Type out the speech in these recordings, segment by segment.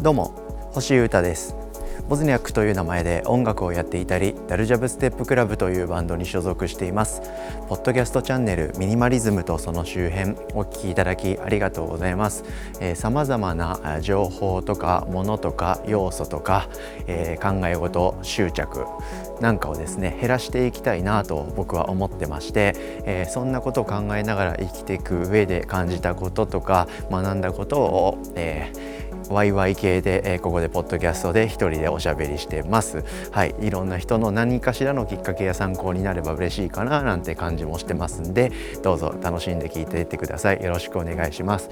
どうも星優太です。ボズニャックという名前で音楽をやっていたりダルジャブステップクラブというバンドに所属しています。ポッドキャストチャンネルミニマリズムとその周辺お聞きいただきありがとうございます。さまざまな情報とかものとか要素とか、えー、考え事執着なんかをですね減らしていきたいなと僕は思ってまして、えー、そんなことを考えながら生きていく上で感じたこととか学んだことを、えーワイワイ系で、えー、ここでポッドキャストで一人でおしゃべりしてます。はい、いろんな人の何かしらのきっかけや参考になれば嬉しいかななんて感じもしてますんで、どうぞ楽しんで聞いていってください。よろしくお願いします。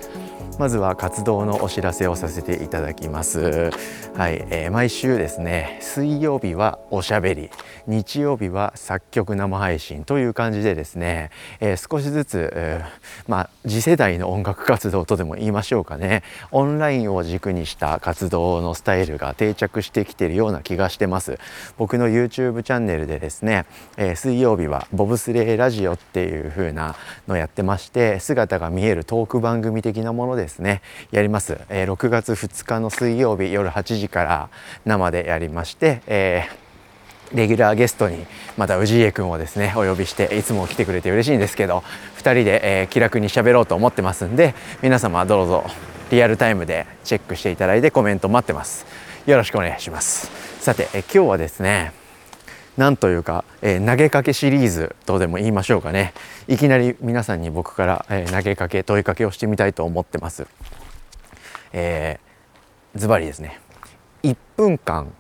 まずは活動のお知らせをさせていただきます。はい、えー、毎週ですね、水曜日はおしゃべり、日曜日は作曲生配信という感じでですね、えー、少しずつ、えー、まあ次世代の音楽活動とでも言いましょうかね、オンラインを軸にした活動のスタイルが定着してきているような気がしてます。僕の YouTube チャンネルでですね、えー、水曜日はボブスレーラジオっていう風なのやってまして姿が見えるトーク番組的なものですねやります、えー、6月2日の水曜日夜8時から生でやりまして、えーレギュラーゲストにまた氏家君をですねお呼びしていつも来てくれて嬉しいんですけど2人で、えー、気楽に喋ろうと思ってますんで皆様どうぞリアルタイムでチェックしていただいてコメント待ってます。よろしくお願いします。さてえ今日はですねなんというか、えー、投げかけシリーズとでも言いましょうかね。いきなり皆さんに僕から、えー、投げかけ問いかけをしてみたいと思ってます。えー、ズバリですね。1分間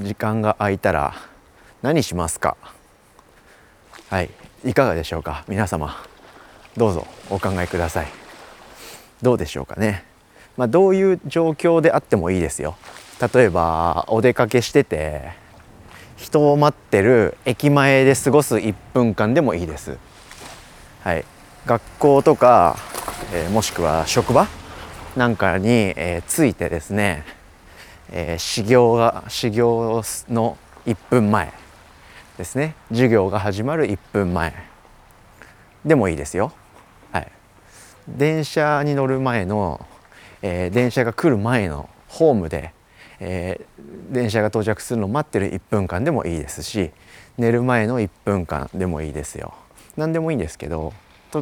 時間が空いたら何しますか？はいいかがでしょうか？皆様どうぞお考えください。どうでしょうかね。まあ、どういう状況であってもいいですよ。例えばお出かけしてて人を待ってる駅前で過ごす1分間でもいいです。はい。学校とか、えー、もしくは職場なんかに、えー、ついてですねえー、始業が始業の1分前ですね。授業が始まる1分前でもいいですよ。電車に乗る前の、えー、電車が来る前のホームで、えー、電車が到着するのを待ってる1分間でもいいですし寝る前の1分間でもいいですよ。何でもいいんですけど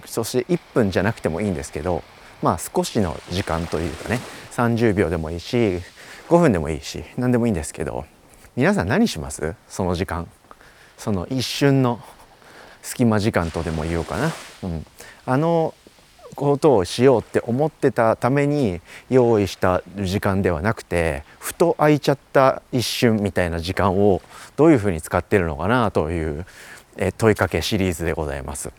そして1分じゃなくてもいいんですけどまあ少しの時間というかね30秒でもいいし5分でもいいし何でもいいんですけど皆さん何します？その時間。その一瞬の隙間時間とでも言おうかな、うん、あのことをしようって思ってたために用意した時間ではなくてふと空いちゃった一瞬みたいな時間をどういうふうに使ってるのかなという問いかけシリーズでございます。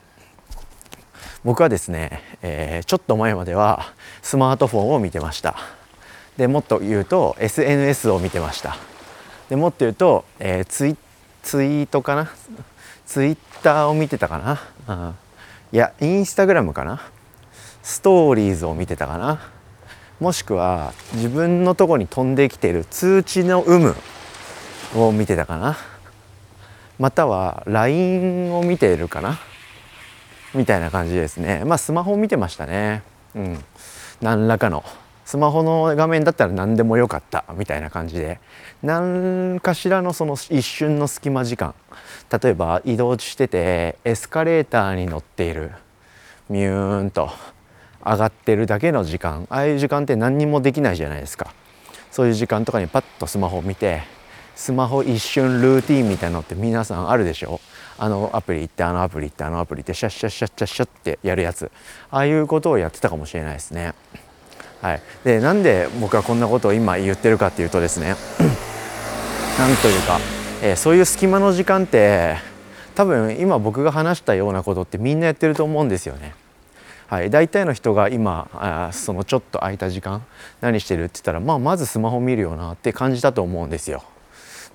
僕はですね、えー、ちょっと前まではスマートフォンを見てました。でもっと言うと SNS を見てました。でもっと言うと、えー、ツイツイートかな？ツイッターを見てたかな、うん、いやインスタグラムかな？ストーリーズを見てたかな。もしくは自分のとこに飛んできてる通知の有無を見てたかな。または LINE を見ているかな。みたいな感じですね。まあスマホを見てましたね。うん。何らかの。スマホの画面だったら何でもよかった。みたいな感じで。何かしらのその一瞬の隙間時間。例えば移動しててエスカレーターに乗っている。ミューンと。上がってるだけの時間。ああいう時間って何にもできないじゃないですか。そういう時間とかにパッとスマホを見てスマホ一瞬ルーティンみたいなのって皆さんあるでしょ？あのアプリ行ってあのアプリ行ってあのアプリ行ってシャッシャッシャッシャッシャッってやるやつ。ああいうことをやってたかもしれないですね。はい、でなんで僕はこんなことを今言ってるかっていうとですね なんというか、えー、そういう隙間の時間って多分今僕が話したようなことってみんなやってると思うんですよね。はい、大体の人が今あそのちょっと空いた時間何してるって言ったら、まあ、まずスマホ見るよなって感じたと思うんですよ。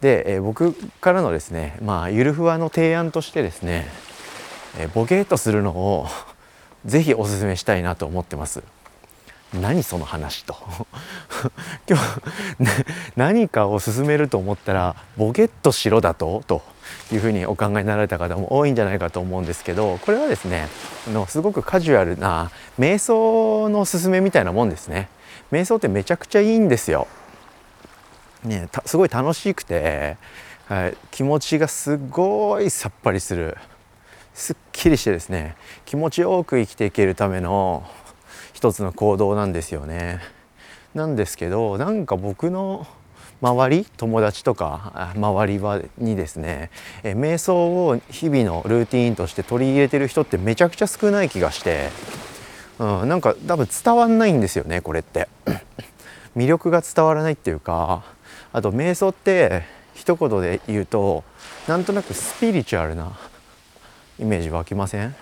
で、えー、僕からのですね、まあ、ゆるふわの提案としてですね、えー、ボケーっとするのを ぜひおすすめしたいなと思ってます。何その話と。今日、ね、何かを進めると思ったらボケットしろだと？というふうにお考えになられた方も多いんじゃないかと思うんですけどこれはですねのすごくカジュアルな瞑想の勧めみたいなもんですね。瞑想ってめちゃくちゃいいんですよ。ね、すごい楽しくて、はい、気持ちがすごいさっぱりする。すっきりしてですね気持ちよく生きていけるための一つの行動なんですよね。なんですけどなんか僕の周り友達とか周りはにですねえ瞑想を日々のルーティーンとして取り入れてる人ってめちゃくちゃ少ない気がして、うん、なんか多分伝わんないんですよねこれって 魅力が伝わらないっていうかあと瞑想って一言で言うとなんとなくスピリチュアルなイメージ湧きません？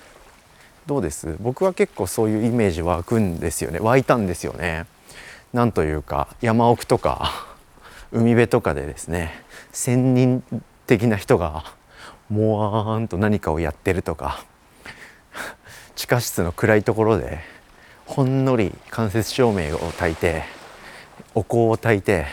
どうです？僕は結構そういうイメージ湧くんですよね。湧いたんですよね。なんというか山奥とか 海辺とかでですね仙人的な人がもわーんと何かをやってるとか 地下室の暗いところでほんのり間接照明を焚いてお香を焚いて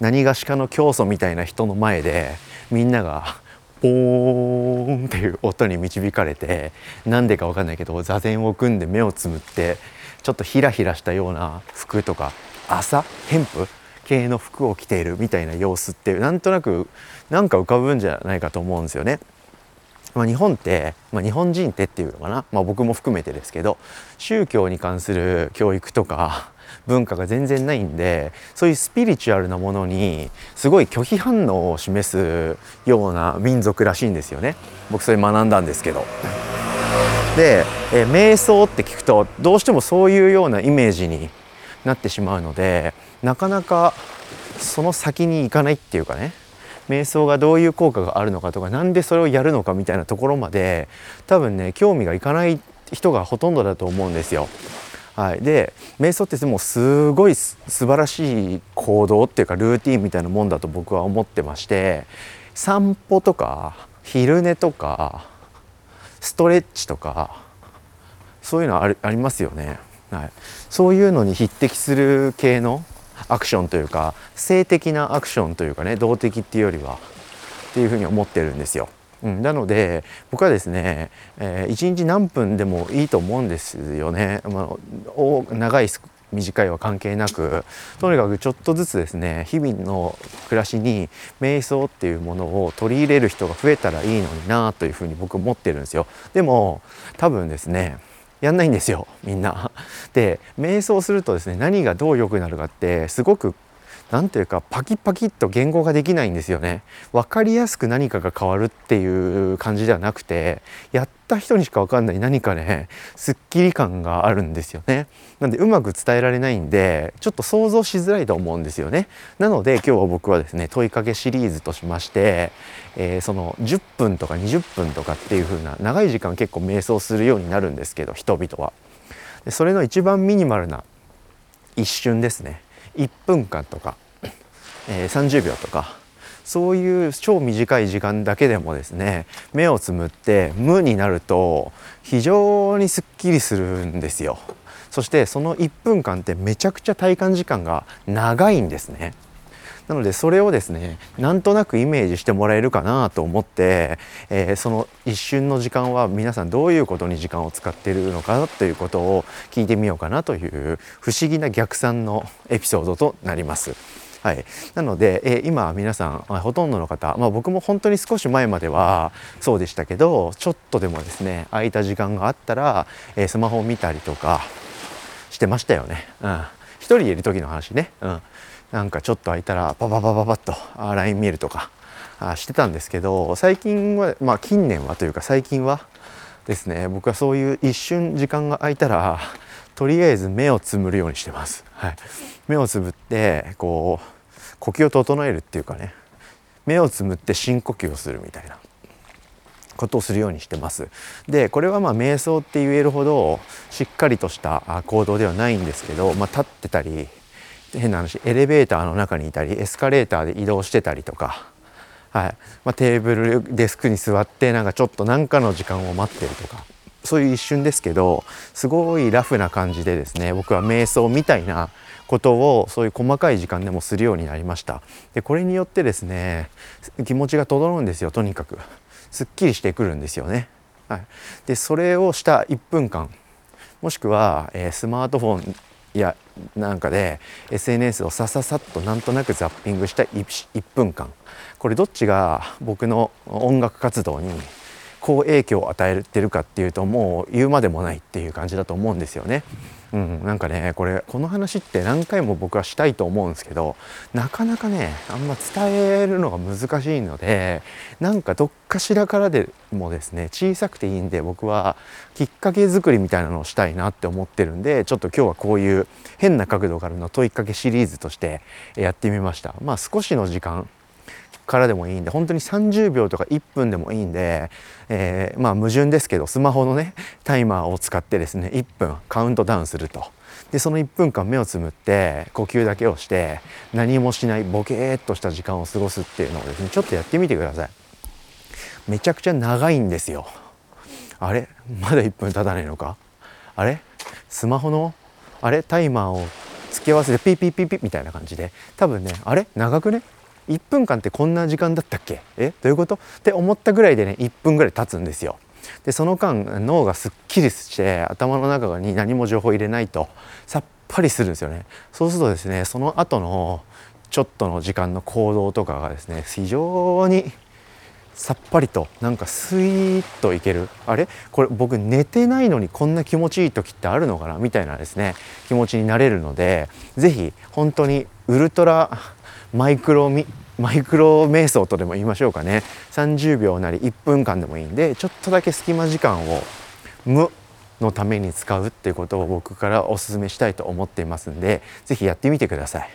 何がしかの教祖みたいな人の前でみんながポーンっていう音に導かれてなんでか分かんないけど座禅を組んで目をつむってちょっとヒラヒラしたような服とか朝ヘンプ系の服を着ているみたいな様子ってなんとなくなんか浮かぶんじゃないかと思うんですよね。まあ、日本って、まあ、日本人ってっていうのかな、まあ、僕も含めてですけど宗教に関する教育とか文化が全然ないんでそういうスピリチュアルなものにすごい拒否反応を示すような民族らしいんですよね。僕それ学んだんですけど。で、え瞑想って聞くとどうしてもそういうようなイメージになってしまうのでなかなかその先に行かないっていうかね。瞑想がどういう効果があるのかとか何でそれをやるのかみたいなところまで多分ね興味がいかない人がほとんどだと思うんですよ。はい、で瞑想ってもうすごい素晴らしい行動っていうかルーティンみたいなもんだと僕は思ってまして散歩とか昼寝とかストレッチとかそういうのありますよね、はい、そういうのに匹敵する系のアクションというか性的なアクションというかね動的っていうよりはっていうふうに思ってるんですよ。うん、なので僕はですね、えー、1日何分でもいいと思うんですよね。まあ、長い短いは関係なくとにかくちょっとずつですね日々の暮らしに瞑想っていうものを取り入れる人が増えたらいいのになというふうに僕思ってるんですよ。でも多分ですねやんないんですよみんな。で瞑想するとですね何がどう良くなるかってすごく何ていうかパキパキッと言語ができないんですよね。分かりやすく何かが変わるっていう感じではなくてやった人にしか分かんない何かねすっきり感があるんですよね。なんでうまく伝えられないんでちょっと想像しづらいと思うんですよね。なので今日は僕はですね問いかけシリーズとしまして、えー、その10分とか20分とかっていう風な長い時間結構瞑想するようになるんですけど人々は。でそれの一番ミニマルな一瞬ですね1分間とか、えー、30秒とかそういう超短い時間だけでもですね目をつむって無になると非常にすっきりするんですよ。そしてその1分間ってめちゃくちゃ体感時間が長いんですね。なのでそれをですねなんとなくイメージしてもらえるかなと思って、えー、その一瞬の時間は皆さんどういうことに時間を使っているのかということを聞いてみようかなという不思議な逆算のエピソードとなります。はい、なので、えー、今皆さんほとんどの方、まあ、僕も本当に少し前まではそうでしたけどちょっとでもですね空いた時間があったら、えー、スマホを見たりとかしてましたよね。うん、一人いる時の話ね、うん、なんかちょっと空いたらパパパパパッと LINE 見るとかあしてたんですけど最近はまあ近年はというか最近はですね僕はそういう一瞬時間が空いたらとりあえず目をつむるようにしてます。はい、目をつぶってこう呼吸を整えるっていうかね目をつむって深呼吸をするみたいなことをするようにしてます。でこれはまあ瞑想って言えるほどしっかりとした行動ではないんですけど、まあ、立ってたり変な話エレベーターの中にいたりエスカレーターで移動してたりとか、はい。まあ、テーブルデスクに座ってなんかちょっと何かの時間を待ってるとかそういう一瞬ですけどすごいラフな感じでですね僕は瞑想みたいなことをそういう細かい時間でもするようになりました。でこれによってですね気持ちが整うんですよとにかく。すっきりしてくるんですよね、はい、でそれをした1分間もしくは、えー、スマートフォンやなんかで SNS をさささっとなんとなくザッピングした 1, 1分間これどっちが僕の音楽活動に好影響を与えてるかっていうともう言うまでもないっていう感じだと思うんですよね。うん、なんかねこれこの話って何回も僕はしたいと思うんですけどなかなかねあんま伝えるのが難しいのでなんかどっかしらからでもですね小さくていいんで僕はきっかけ作りみたいなのをしたいなって思ってるんでちょっと今日はこういう変な角度からの問いかけシリーズとしてやってみました。まあ少しの時間からでもいいんで本当に30秒とか1分でもいいんで、えー、まあ矛盾ですけどスマホのねタイマーを使ってですね1分カウントダウンすると。でその1分間目をつむって呼吸だけをして何もしないボケーっとした時間を過ごすっていうのをですねちょっとやってみてください。めちゃくちゃ長いんですよ。あれ？まだ1分経たないのか？あれ？スマホの？あれ？タイマーを付け合わせてピーピーピーピーみたいな感じで。多分ねあれ？長くね？1分間ってこんな時間だったっけ？え？どういうこと？って思ったぐらいでね1分ぐらい経つんですよ。でその間脳がすっきりして頭の中に何も情報入れないとさっぱりするんですよね。そうするとですねその後のちょっとの時間の行動とかがですね非常にさっぱりとなんかスイーッといける。あれ？これ僕寝てないのにこんな気持ちいい時ってあるのかな？みたいなですね気持ちになれるので是非本当にウルトラマイクロミマイクロ瞑想とでも言いましょうかね30秒なり1分間でもいいんでちょっとだけ隙間時間を無のために使うっていうことを僕からお勧めしたいと思っていますんで是非やってみてください。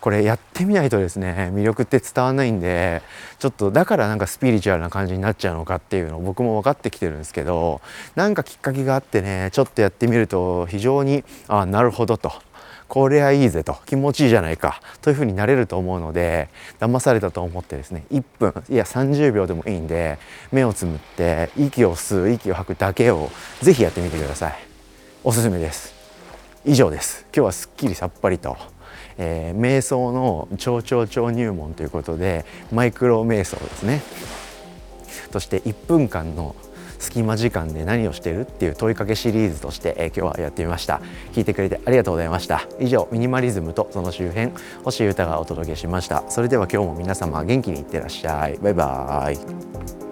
これやってみないとですね魅力って伝わらないんでちょっとだからなんかスピリチュアルな感じになっちゃうのかっていうのを僕も分かってきてるんですけどなんかきっかけがあってねちょっとやってみると非常にあなるほどとこれはいいぜと気持ちいいじゃないかというふうになれると思うので騙されたと思ってですね1分いや30秒でもいいんで目をつむって息を吸う息を吐くだけをぜひやってみてください。おすすめです。以上です。今日はすっきりさっぱりと、えー、瞑想の超超超入門ということでマイクロ瞑想ですね。そして1分間の隙間時間で何をしてるっていう問いかけシリーズとして、えー、今日はやってみました。聞いてくれてありがとうございました。以上ミニマリズムとその周辺星歌がお届けしました。それでは今日も皆様元気にいってらっしゃい。バイバーイ。